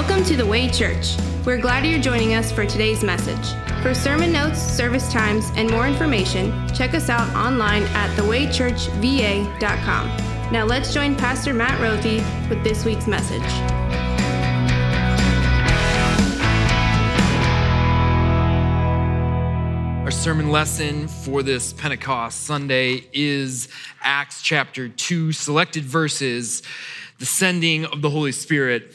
Welcome to the Way Church. We're glad you're joining us for today's message. For sermon notes, service times, and more information, check us out online at thewaychurchva.com. Now let's join Pastor Matt Rothy with this week's message. Our sermon lesson for this Pentecost Sunday is Acts chapter 2, selected verses, the sending of the Holy Spirit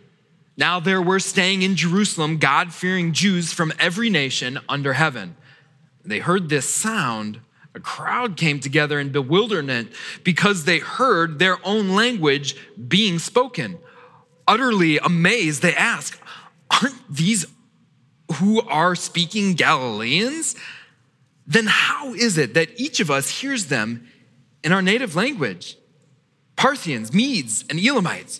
Now there were staying in Jerusalem God fearing Jews from every nation under heaven. They heard this sound. A crowd came together in bewilderment because they heard their own language being spoken. Utterly amazed, they asked, Aren't these who are speaking Galileans? then how is it that each of us hears them in our native language? Parthians, Medes, and Elamites,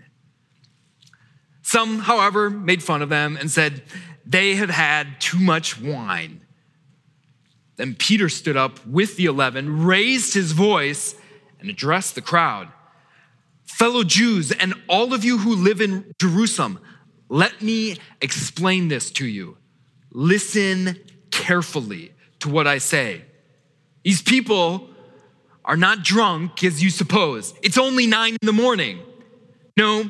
Some, however, made fun of them and said they had had too much wine. Then Peter stood up with the eleven, raised his voice, and addressed the crowd Fellow Jews, and all of you who live in Jerusalem, let me explain this to you. Listen carefully to what I say. These people are not drunk as you suppose. It's only nine in the morning. No,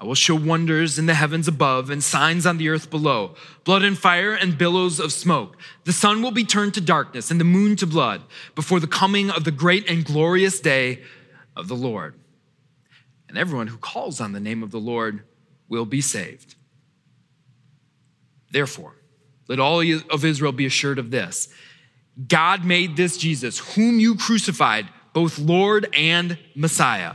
I will show wonders in the heavens above and signs on the earth below blood and fire and billows of smoke. The sun will be turned to darkness and the moon to blood before the coming of the great and glorious day of the Lord. And everyone who calls on the name of the Lord will be saved. Therefore, let all of Israel be assured of this God made this Jesus, whom you crucified, both Lord and Messiah.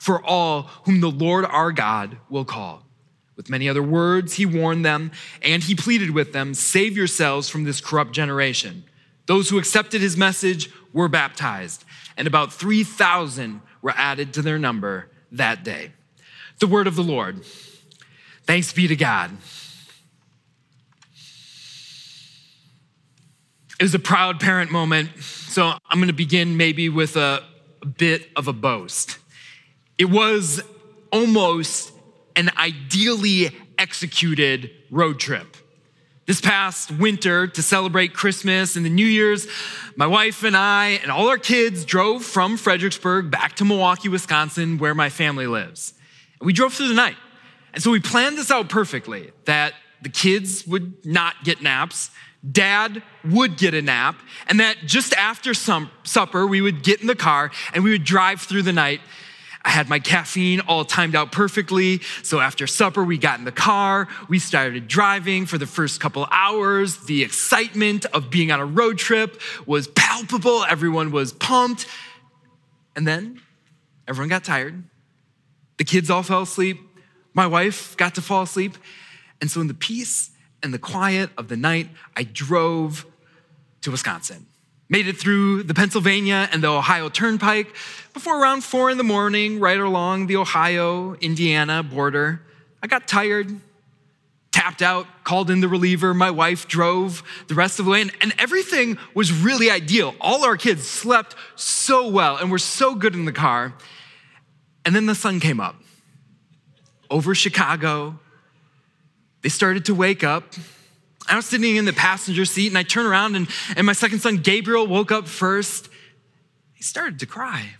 for all whom the Lord our God will call. With many other words, he warned them and he pleaded with them save yourselves from this corrupt generation. Those who accepted his message were baptized, and about 3,000 were added to their number that day. The word of the Lord. Thanks be to God. It was a proud parent moment, so I'm going to begin maybe with a, a bit of a boast. It was almost an ideally executed road trip. This past winter, to celebrate Christmas and the New Year's, my wife and I and all our kids drove from Fredericksburg back to Milwaukee, Wisconsin, where my family lives. And we drove through the night. And so we planned this out perfectly that the kids would not get naps, dad would get a nap, and that just after some supper, we would get in the car and we would drive through the night I had my caffeine all timed out perfectly. So after supper, we got in the car. We started driving for the first couple hours. The excitement of being on a road trip was palpable. Everyone was pumped. And then everyone got tired. The kids all fell asleep. My wife got to fall asleep. And so, in the peace and the quiet of the night, I drove to Wisconsin. Made it through the Pennsylvania and the Ohio Turnpike before around four in the morning, right along the Ohio Indiana border. I got tired, tapped out, called in the reliever. My wife drove the rest of the way, and, and, everything was really ideal. All our kids slept so well and were so good in the car. And then the sun came up over Chicago. They started to wake up. I was sitting in the passenger seat and I turned around and, and my second son, Gabriel, woke up first. He started to cry.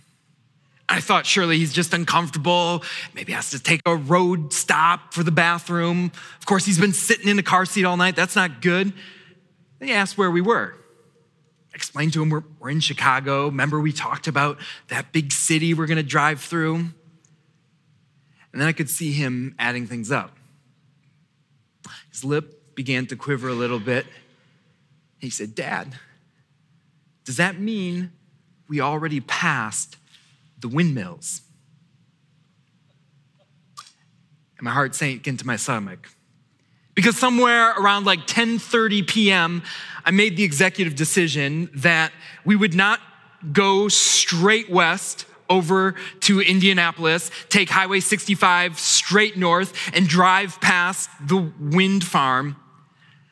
I thought surely he's just uncomfortable. Maybe has to take a road stop for the bathroom. Of course, he's been sitting in the car seat all night. That's not good. Then he asked where we were. I explained to him we're, we're in Chicago. Remember, we talked about that big city we're going to drive through? And then I could see him adding things up. His lip began to quiver a little bit. He said, Dad, does that mean we already passed the windmills? And my heart sank into my stomach. Because somewhere around like 10:30 p.m., I made the executive decision that we would not go straight west over to Indianapolis, take Highway 65 straight north, and drive past the wind farm.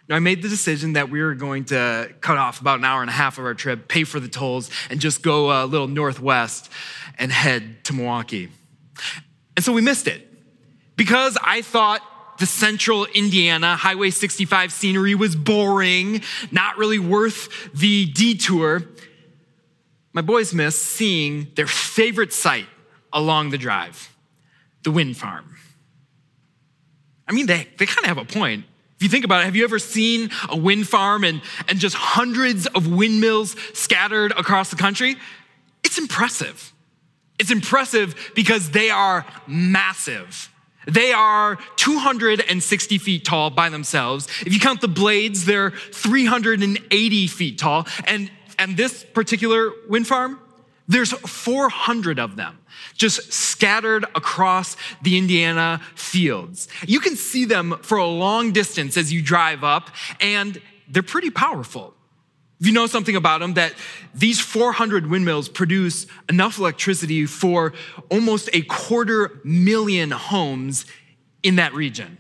Now, I made the decision that we were going to cut off about an hour and a half of our trip, pay for the tolls, and just go a little northwest and head to Milwaukee. And so we missed it because I thought the central Indiana Highway 65 scenery was boring, not really worth the detour my boys miss seeing their favorite sight along the drive the wind farm. I mean, they, they kind of have a point. If you think about it, have you ever seen a wind farm and, and just hundreds of windmills scattered across the country? It's impressive. It's impressive because they are massive. They are 260 feet tall by themselves. If you count the blades, they're 380 feet tall. And and this particular wind farm, there's 400 of them just scattered across the Indiana fields. You can see them for a long distance as you drive up, and they're pretty powerful. If you know something about them, that these 400 windmills produce enough electricity for almost a quarter million homes in that region.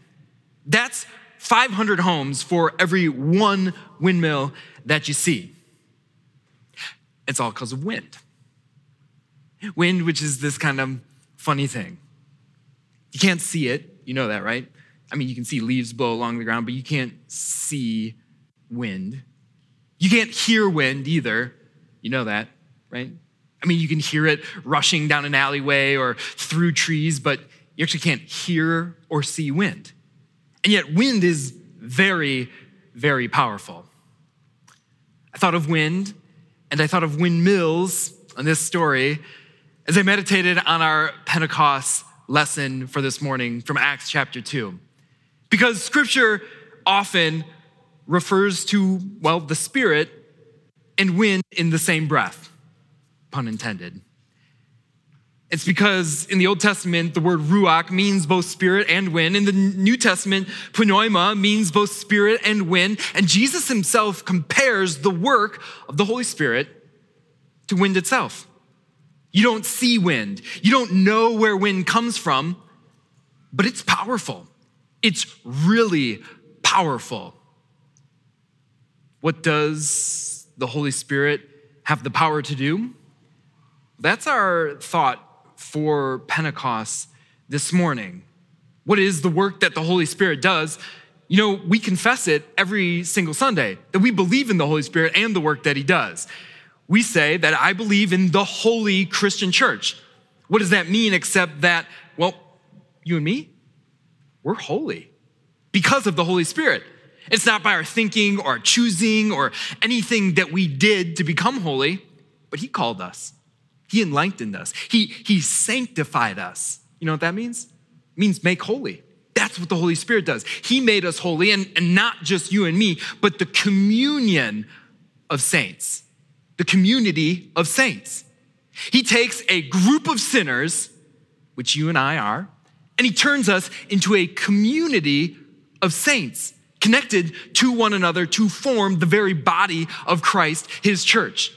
That's 500 homes for every one windmill that you see. It's all because of wind. Wind, which is this kind of funny thing. You can't see it. You know that, right? I mean, you can see leaves blow along the ground, but you can't see wind. You can't hear wind either. You know that, right? I mean, you can hear it rushing down an alleyway or through trees, but you actually can't hear or see wind. And yet, wind is very, very powerful. I thought of wind and I thought of windmills on this story as I meditated on our Pentecost lesson for this morning from Acts chapter 2. Because scripture often refers to, well, the Spirit and wind in the same breath, pun intended. It's because in the Old Testament, the word ruach means both spirit and wind. In the New Testament, pneuma means both spirit and wind. And Jesus himself compares the work of the Holy Spirit to wind itself. You don't see wind, you don't know where wind comes from, but it's powerful. It's really powerful. What does the Holy Spirit have the power to do? That's our thought for Pentecost this morning. What is the work that the Holy Spirit does? You know, we confess it every single Sunday that we believe in the Holy Spirit and the work that He does. We say that I believe in the holy Christian church. What does that mean except that, well, you and me, we're holy because of the Holy Spirit. It's not by our thinking or choosing or anything that we did to become holy, but He called us. He enlightened us. He, he sanctified us. You know what that means? It means make holy. That's what the Holy Spirit does. He made us holy, and, and not just you and me, but the communion of saints, the community of saints. He takes a group of sinners, which you and I are, And he turns us into a community of saints connected to one another to form the very body of Christ, his church.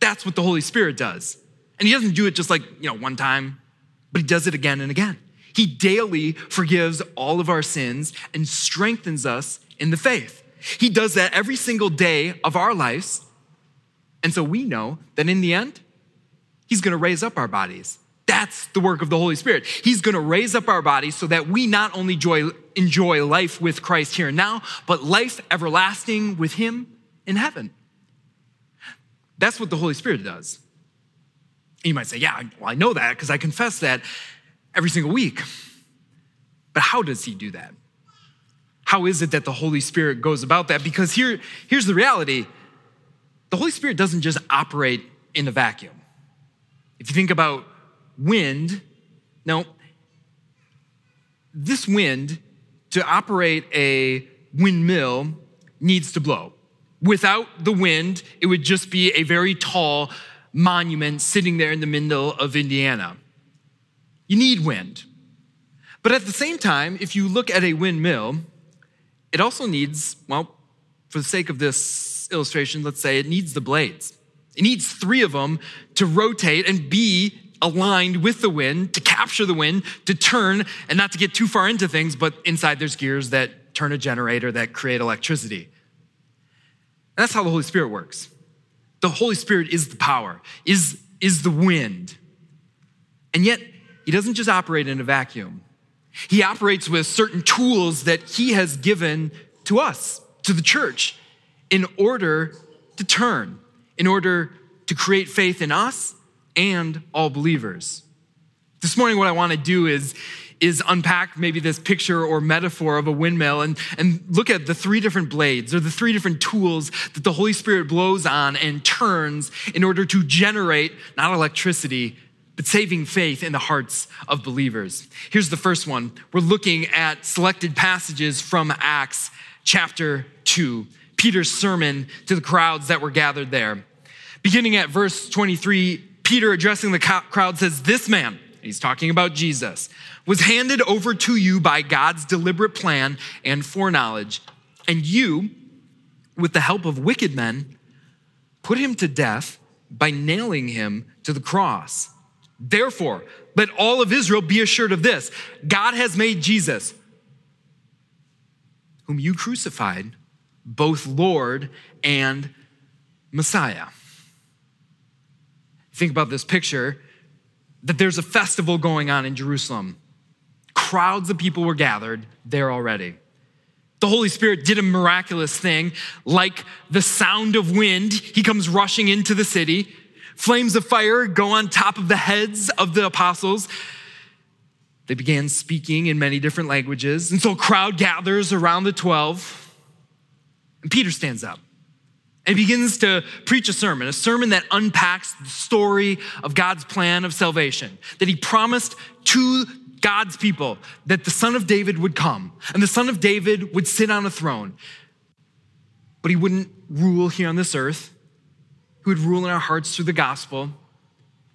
That's what the Holy Spirit does. And he doesn't do it just like, you know, one time, but he does it again and again. He daily forgives all of our sins and strengthens us in the faith. He does that every single day of our lives. And so we know that in the end, he's going to raise up our bodies that's the work of the Holy Spirit. He's going to raise up our bodies so that we not only enjoy, enjoy life with Christ here and now, but life everlasting with Him in heaven. That's what the Holy Spirit does. You might say, yeah, well, I know that because I confess that every single week. But how does He do that? How is it that the Holy Spirit goes about that? Because here, here's the reality the Holy Spirit doesn't just operate in a vacuum. If you think about wind. Now, this wind, to operate a windmill, needs to blow. Without the wind, it would just be a very tall monument sitting there in the middle of Indiana. You need wind. But at the same time, if you look at a windmill, it also needs, well, for the sake of this illustration, let's say it needs the blades. It needs three of them to rotate and be aligned with the wind to capture the wind, to turn, and not to get too far into things, but inside there's gears that turn a generator that create electricity. And that's how the Holy Spirit works. The Holy Spirit is the power, is, is the wind. And yet, He doesn't just operate in a vacuum. He operates with certain tools that He has given to us, to the church, in order to turn, in order to create faith in us and all believers. This morning, what I want to do is, is unpack maybe this picture or metaphor of a windmill and, and look at the three different blades or the three different tools that the Holy Spirit blows on and turns in order to generate not electricity, but saving faith in the hearts of believers. Here's the first one. We're looking at selected passages from Acts chapter 2, Peter's sermon to the crowds that were gathered there. Beginning at verse 23, Peter, addressing the crowd, says, This man, he's talking about Jesus, was handed over to you by God's deliberate plan and foreknowledge. And you, with the help of wicked men, put him to death by nailing him to the cross. Therefore, let all of Israel be assured of this God has made Jesus, whom you crucified, both Lord and Messiah think about this picture that there's a festival going on in Jerusalem. Crowds of people were gathered there already. The Holy Spirit did a miraculous thing, like the sound of wind. He comes rushing into the city. Flames of fire go on top of the heads of the apostles. They began speaking in many different languages. And so a crowd gathers around the 12. And Peter stands up and begins to preach a sermon, a sermon that unpacks the story of God's plan of salvation, that he promised to God's people that the son of David would come and the son of David would sit on a throne. But he wouldn't rule here on this earth. He would rule in our hearts through the gospel.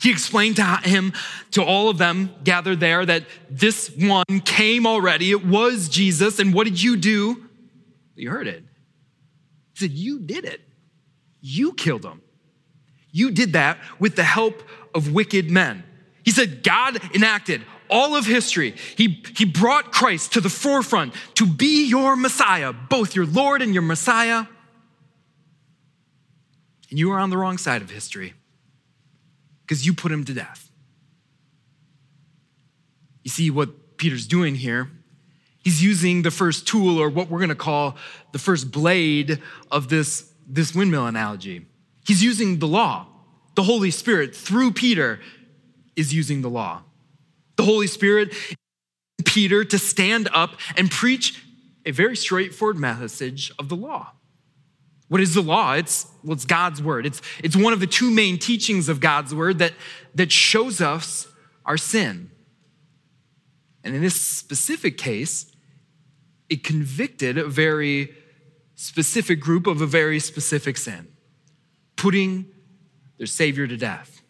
He explained to him, to all of them gathered there, that this one came already. It was Jesus. And what did you do? You heard it. He said, You did it. You killed him. You did that with the help of wicked men. He said, God enacted all of history. He, he brought Christ to the forefront to be your Messiah, both your Lord and your Messiah. And you are on the wrong side of history because you put him to death. You see what Peter's doing here? He's using the first tool, or what we're going to call the first blade of this this windmill analogy. He's using the law. The Holy Spirit, through Peter, is using the law. The Holy Spirit, Peter, to stand up and preach a very straightforward message of the law. What is the law? It's, well, it's God's word. It's, it's one of the two main teachings of God's word that, that shows us our sin. And in this specific case, it convicted a very specific group of a very specific sin, putting their Savior to death.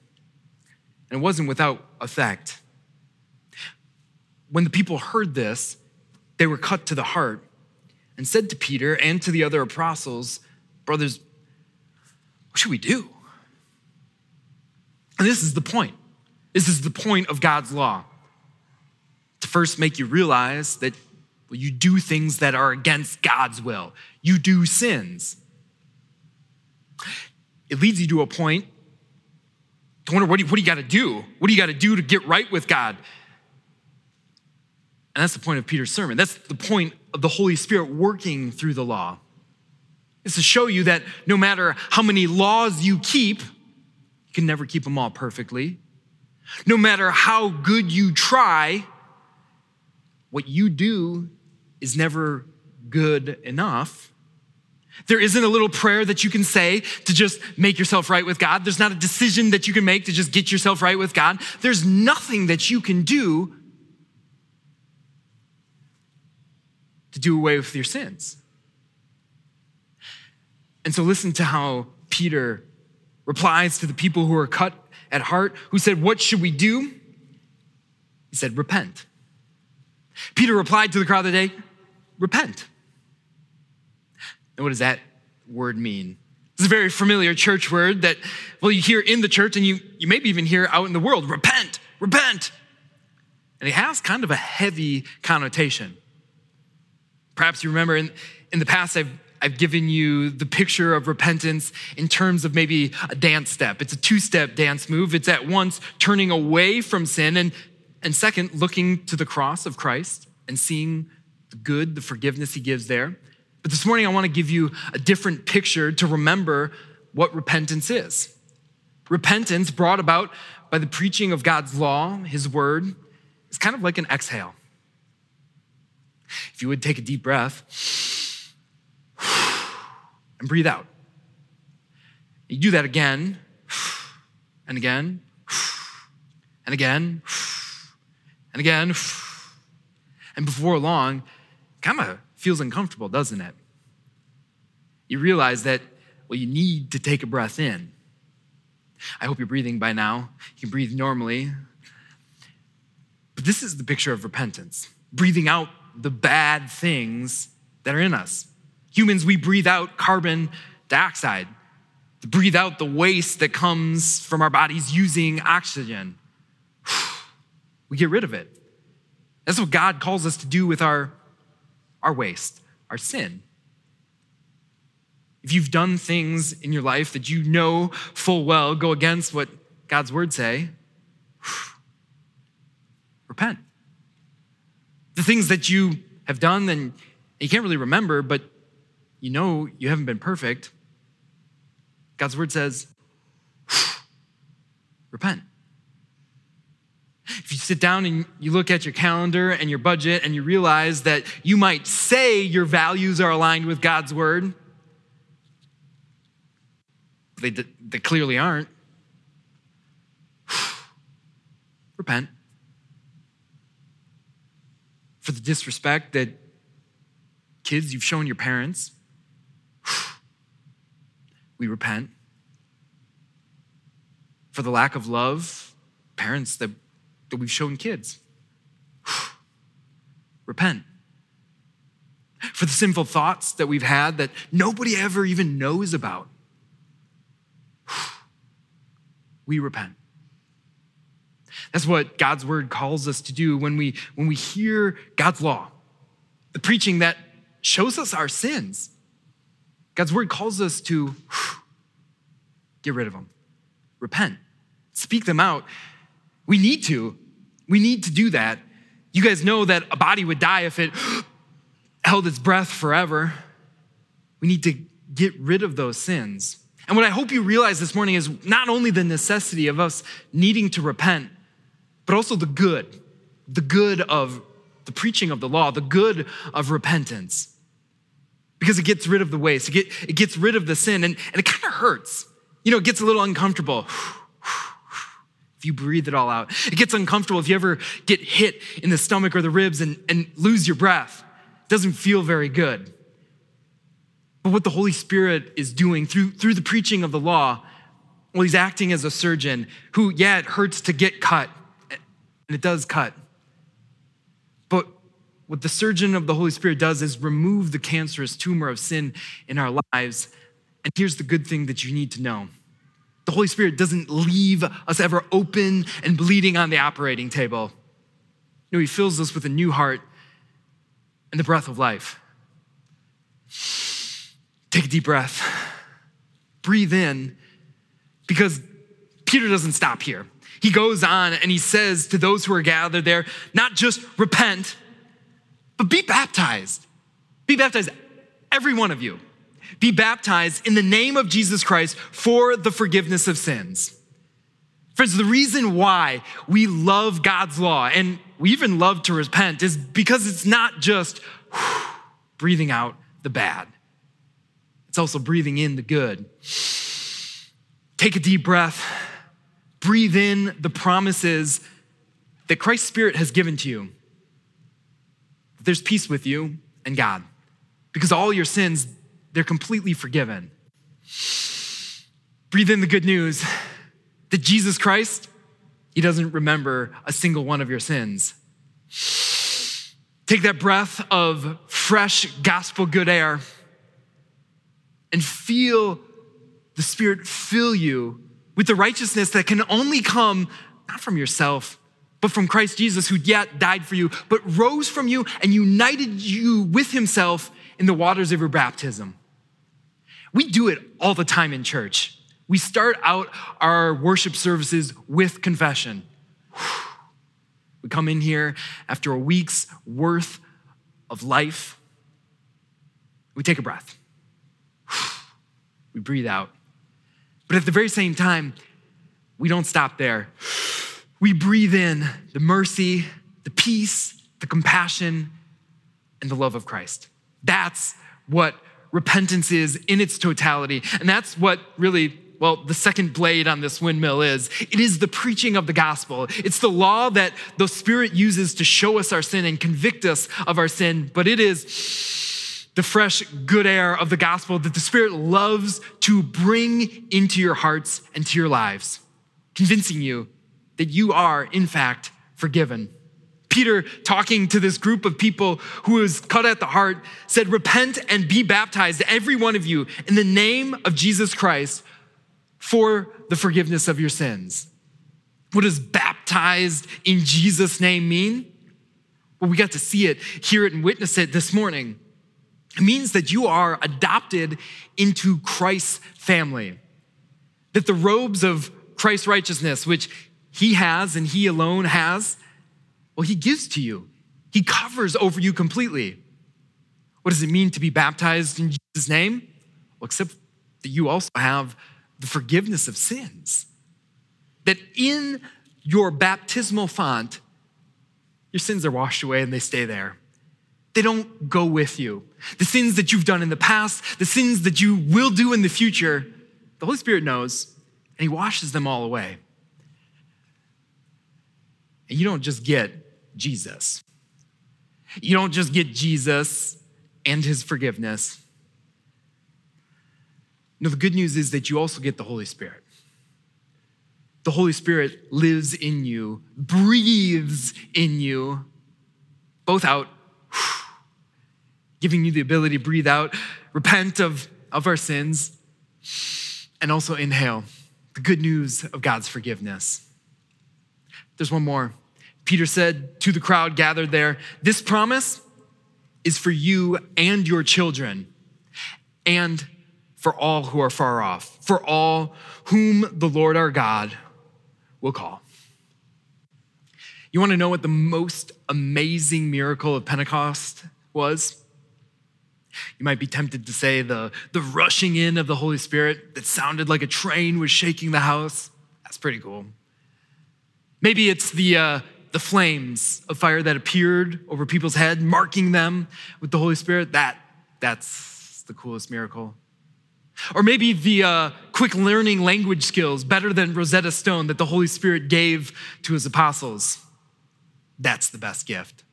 And it wasn't without effect. when the people heard this, they were cut to the heart and said to Peter and to the other apostles, Brothers, what should we do? And this is the point. This is the point of God's law to first make you realize that you do things that are against God's will, you do sins. It leads you to a point to wonder what do you, what do you got to do? What do you got to do to get right with God? And that's the point of Peter's sermon. That's the point of the Holy Spirit working through the law. Is to show you that no matter how many laws you keep, you can never keep them all perfectly. No matter how good you try, what you do is never good enough. There isn't a little prayer that you can say to just make yourself right with God. There's not a decision that you can make to just get yourself right with God. There's nothing that you can do to do away with your sins. And so listen to how Peter replies to the people who are cut at heart, who said, What should we do? He said, Repent. Peter replied to the crowd that day, Repent. And what does that word mean? It's a very familiar church word that, well, you hear in the church and you, you maybe even hear out in the world repent, repent. And it has kind of a heavy connotation. Perhaps you remember in, in the past, I've, I've given you the picture of repentance in terms of maybe a dance step. It's a two step dance move. It's at once turning away from sin and, and second, looking to the cross of Christ and seeing good, the forgiveness he gives there. But this morning, I want to give you a different picture to remember what repentance is. Repentance, brought about by the preaching of God's law, his word, is kind of like an exhale. If you would take a deep breath and breathe out. You do that again and again and again and again. And before long, kind of feels uncomfortable, doesn't it? You realize that, well, you need to take a breath in. I hope you're breathing by now. You can breathe normally. But this is the picture of repentance breathing out the bad things that are in us. Humans, we breathe out carbon dioxide, to breathe out the waste that comes from our bodies using oxygen. We get rid of it. That's what God calls us to do with our, our waste, our sin. If you've done things in your life that you know full well go against what God's word say, repent the things that you have done and you can't really remember, but you know you haven't been perfect. God's word says, repent. If you sit down and you look at your calendar and your budget and you realize that you might say your values are aligned with God's word, they, they clearly aren't, repent for the disrespect that kids you've shown your parents. we repent. For the lack of love, parents that, that we've shown kids. repent. For the sinful thoughts that we've had that nobody ever even knows about. we repent. That's what God's word calls us to do when we, when we hear God's law, the preaching that shows us our sins. God's word calls us to get rid of them, repent, speak them out. We need to. We need to do that. You guys know that a body would die if it held its breath forever. We need to get rid of those sins. And what I hope you realize this morning is not only the necessity of us needing to repent, but also the good, the good of the preaching of the law, the good of repentance. Because it gets rid of the waste, it, gets rid of the sin, and, and it kind of hurts. You know, it gets a little uncomfortable if you breathe it all out. It gets uncomfortable if you ever get hit in the stomach or the ribs and, and lose your breath. It doesn't feel very good. But what the Holy Spirit is doing through, through the preaching of the law, well, he's acting as a surgeon who, yeah, it hurts to get cut, and it does cut. But what the surgeon of the Holy Spirit does is remove the cancerous tumor of sin in our lives. And here's the good thing that you need to know the Holy Spirit doesn't leave us ever open and bleeding on the operating table. No, He fills us with a new heart and the breath of life. Take a deep breath, breathe in, because Peter doesn't stop here. He goes on and he says to those who are gathered there, not just repent, but be baptized. Be baptized, every one of you. Be baptized in the name of Jesus Christ for the forgiveness of sins. Friends, the reason why we love God's law and we even love to repent is because it's not just breathing out the bad, it's also breathing in the good. Take a deep breath, breathe in the promises that Christ's Spirit has given to you. There's peace with you and God because all your sins, they're completely forgiven. Breathe in the good news that Jesus Christ, He doesn't remember a single one of your sins. Take that breath of fresh gospel good air and feel the Spirit fill you with the righteousness that can only come not from yourself, but from Christ Jesus, who yet died for you, but rose from you and united you with Himself in the waters of your baptism. We do it all the time in church. We start out our worship services with confession. We come in here after a week's worth of life. We take a breath. We breathe out. But at the very same time, we don't stop there. We breathe in the mercy, the peace, the compassion, and the love of Christ. That's what repentance is in its totality. And that's what really, well, the second blade on this windmill is. It is the preaching of the gospel. It's the law that the Spirit uses to show us our sin and convict us of our sin, but it is the fresh, good air of the gospel that the Spirit loves to bring into your hearts and to your lives, convincing you that you are, in fact, forgiven. Peter, talking to this group of people who was cut at the heart, said, Repent and be baptized, every one of you, in the name of Jesus Christ for the forgiveness of your sins. What does baptized in Jesus' name mean? Well, we got to see it, hear it, and witness it this morning. It means that you are adopted into Christ's family. That the robes of Christ's righteousness, which he has and he alone has, well, he gives to you. He covers over you completely. What does it mean to be baptized in Jesus' name? Well, except that you also have the forgiveness of sins. That in your baptismal font, your sins are washed away and they stay there. They don't go with you. The sins that you've done in the past, the sins that you will do in the future, the Holy Spirit knows, and He washes them all away. You don't just get Jesus. You don't just get Jesus and His forgiveness. No, the good news is that you also get the Holy Spirit. The Holy Spirit lives in you, breathes in you, both out giving you the ability to breathe out, repent of, of our sins, and also inhale the good news of God's forgiveness. There's one more. Peter said to the crowd gathered there, This promise is for you and your children, and for all who are far off, for all whom the Lord our God will call. You want to know what the most amazing miracle of Pentecost was? You might be tempted to say the, the rushing in of the Holy Spirit that sounded like a train was shaking the house. That's pretty cool. Maybe it's the, uh, the flames of fire that appeared over people's head, marking them with the Holy Spirit. That, that's the coolest miracle. Or maybe the uh, quick learning language skills better than Rosetta Stone that the Holy Spirit gave to his apostles. That's the best gift.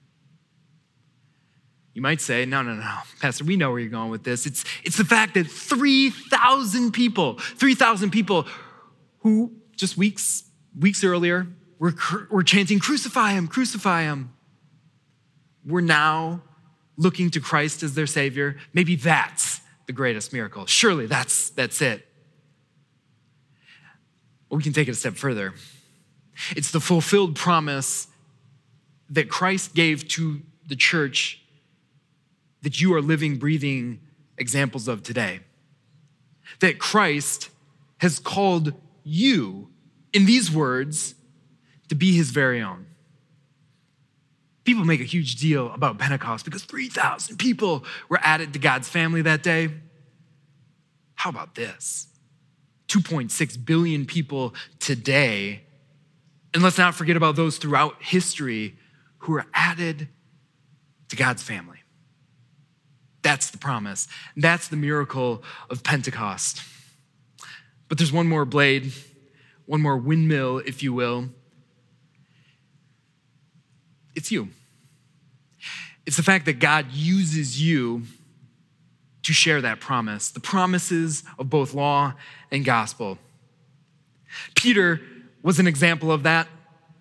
You might say, no, no, no, Pastor, we know where you're going with this. It's, it's the fact that 3,000 people, 3,000 people who just weeks, weeks earlier were, were chanting, crucify him, crucify him. we're now looking to Christ as their Savior, maybe that's the greatest miracle. Surely that's, that's it. We can take it a step further. It's the fulfilled promise that Christ gave to the church that you are living, breathing examples of today. That Christ has called you, in these words, to be his very own. People make a huge deal about Pentecost because 3,000 people were added to God's family that day. How about this? 2.6 billion people today. And let's not forget about those throughout history who are added to God's family. That's the promise. That's the miracle of Pentecost. But there's one more blade, one more windmill, if you will. It's you. It's the fact that God uses you to share that promise, the promises of both law and gospel. Peter was an example of that.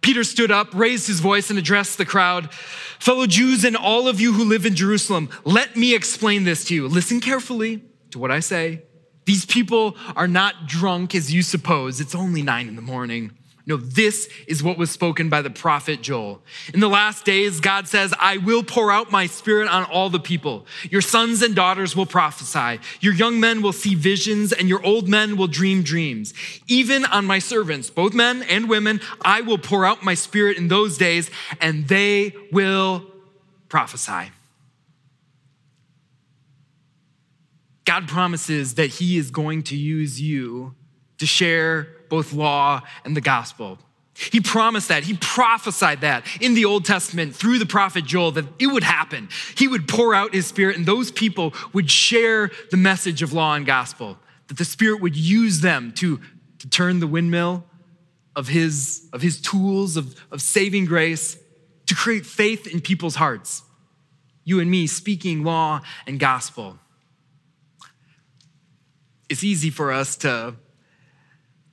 Peter stood up, raised his voice, and addressed the crowd Fellow Jews and all of you who live in Jerusalem, let me explain this to you. Listen carefully to what I say. These people are not drunk as you suppose. It's only nine in the morning. No, this is what was spoken by the prophet Joel. In the last days, God says, I will pour out my spirit on all the people. Your sons and daughters will prophesy. Your young men will see visions, and your old men will dream dreams. Even on my servants, both men and women, I will pour out my spirit in those days, and they will prophesy. God promises that He is going to use you to share both law and the gospel. He promised that. He prophesied that in the Old Testament through the prophet Joel that it would happen. He would pour out his spirit and those people would share the message of law and gospel, that the spirit would use them to, to turn the windmill of his, of his tools of, of saving grace to create faith in people's hearts. You and me speaking law and gospel. It's easy for us to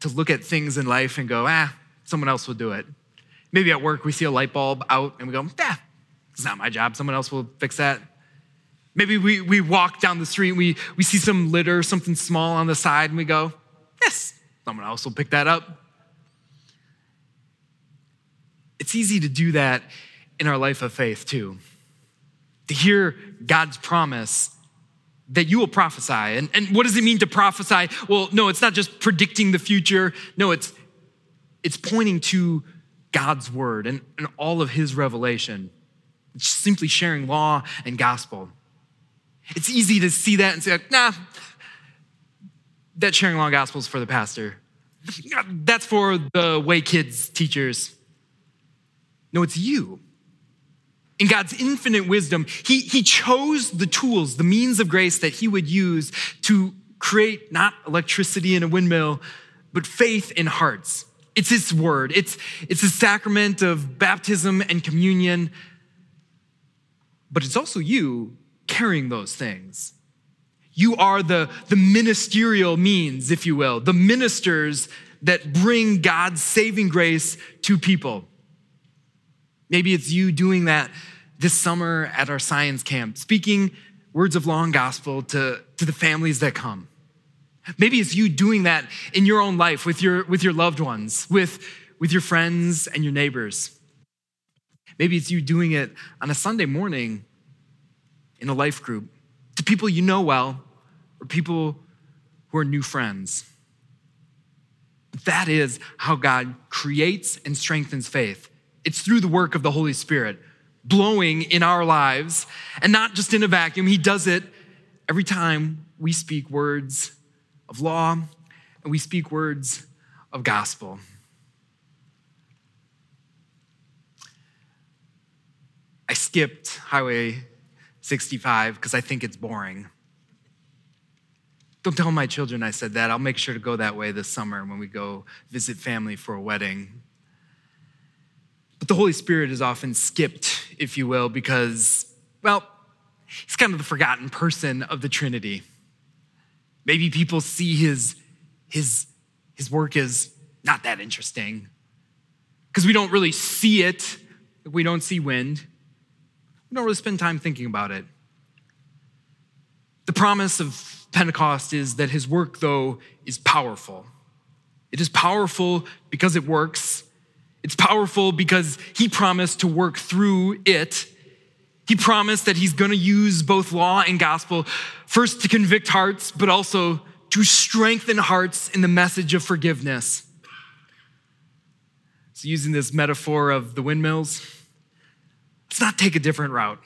to look at things in life and go, ah, someone else will do it. Maybe at work we see a light bulb out and we go, ah, it's not my job. Someone else will fix that. Maybe we, we walk down the street, and we, we see some litter, something small on the side, and we go, yes, someone else will pick that up. It's easy to do that in our life of faith too. To hear God's promise that you will prophesy. And, and what does it mean to prophesy? Well, no, it's not just predicting the future. No, it's, it's pointing to God's word and, and all of his revelation. It's simply sharing law and gospel. It's easy to see that and say, nah, that sharing law and gospel is for the pastor. That's for the way kids teachers. No, it's you. In God's infinite wisdom, he, he chose the tools, the means of grace that He would use to create not electricity in a windmill, but faith in hearts. It's His word, it's, it's the sacrament of baptism and communion, but it's also you carrying those things. You are the, the ministerial means, if you will, the ministers that bring God's saving grace to people. Maybe it's you doing that this summer at our science camp, speaking words of long gospel to, to the families that come. Maybe it's you doing that in your own life with your, with your loved ones, with, with your friends and your neighbors. Maybe it's you doing it on a Sunday morning in a life group to people you know well or people who are new friends. That is how God creates and strengthens faith. It's through the work of the Holy Spirit blowing in our lives, and not just in a vacuum. He does it every time we speak words of law and we speak words of gospel. I skipped Highway 65 because I think it's boring. Don't tell my children I said that. I'll make sure to go that way this summer when we go visit family for a wedding. But the Holy Spirit is often skipped, if you will, because, well, he's kind of the forgotten person of the Trinity. Maybe people see his, his, his work as not that interesting because we don't really see it. We don't see wind. We don't really spend time thinking about it. The promise of Pentecost is that his work, though, is powerful. It is powerful because it works. It's powerful because he promised to work through it. He promised that he's going to use both law and gospel first to convict hearts, but also to strengthen hearts in the message of forgiveness. So, using this metaphor of the windmills, let's not take a different route.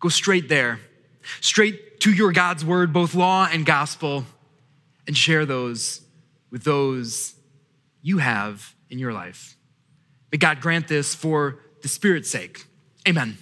Go straight there, straight to your God's word, both law and gospel, and share those with those you have in your life. May God grant this for the Spirit's sake. Amen.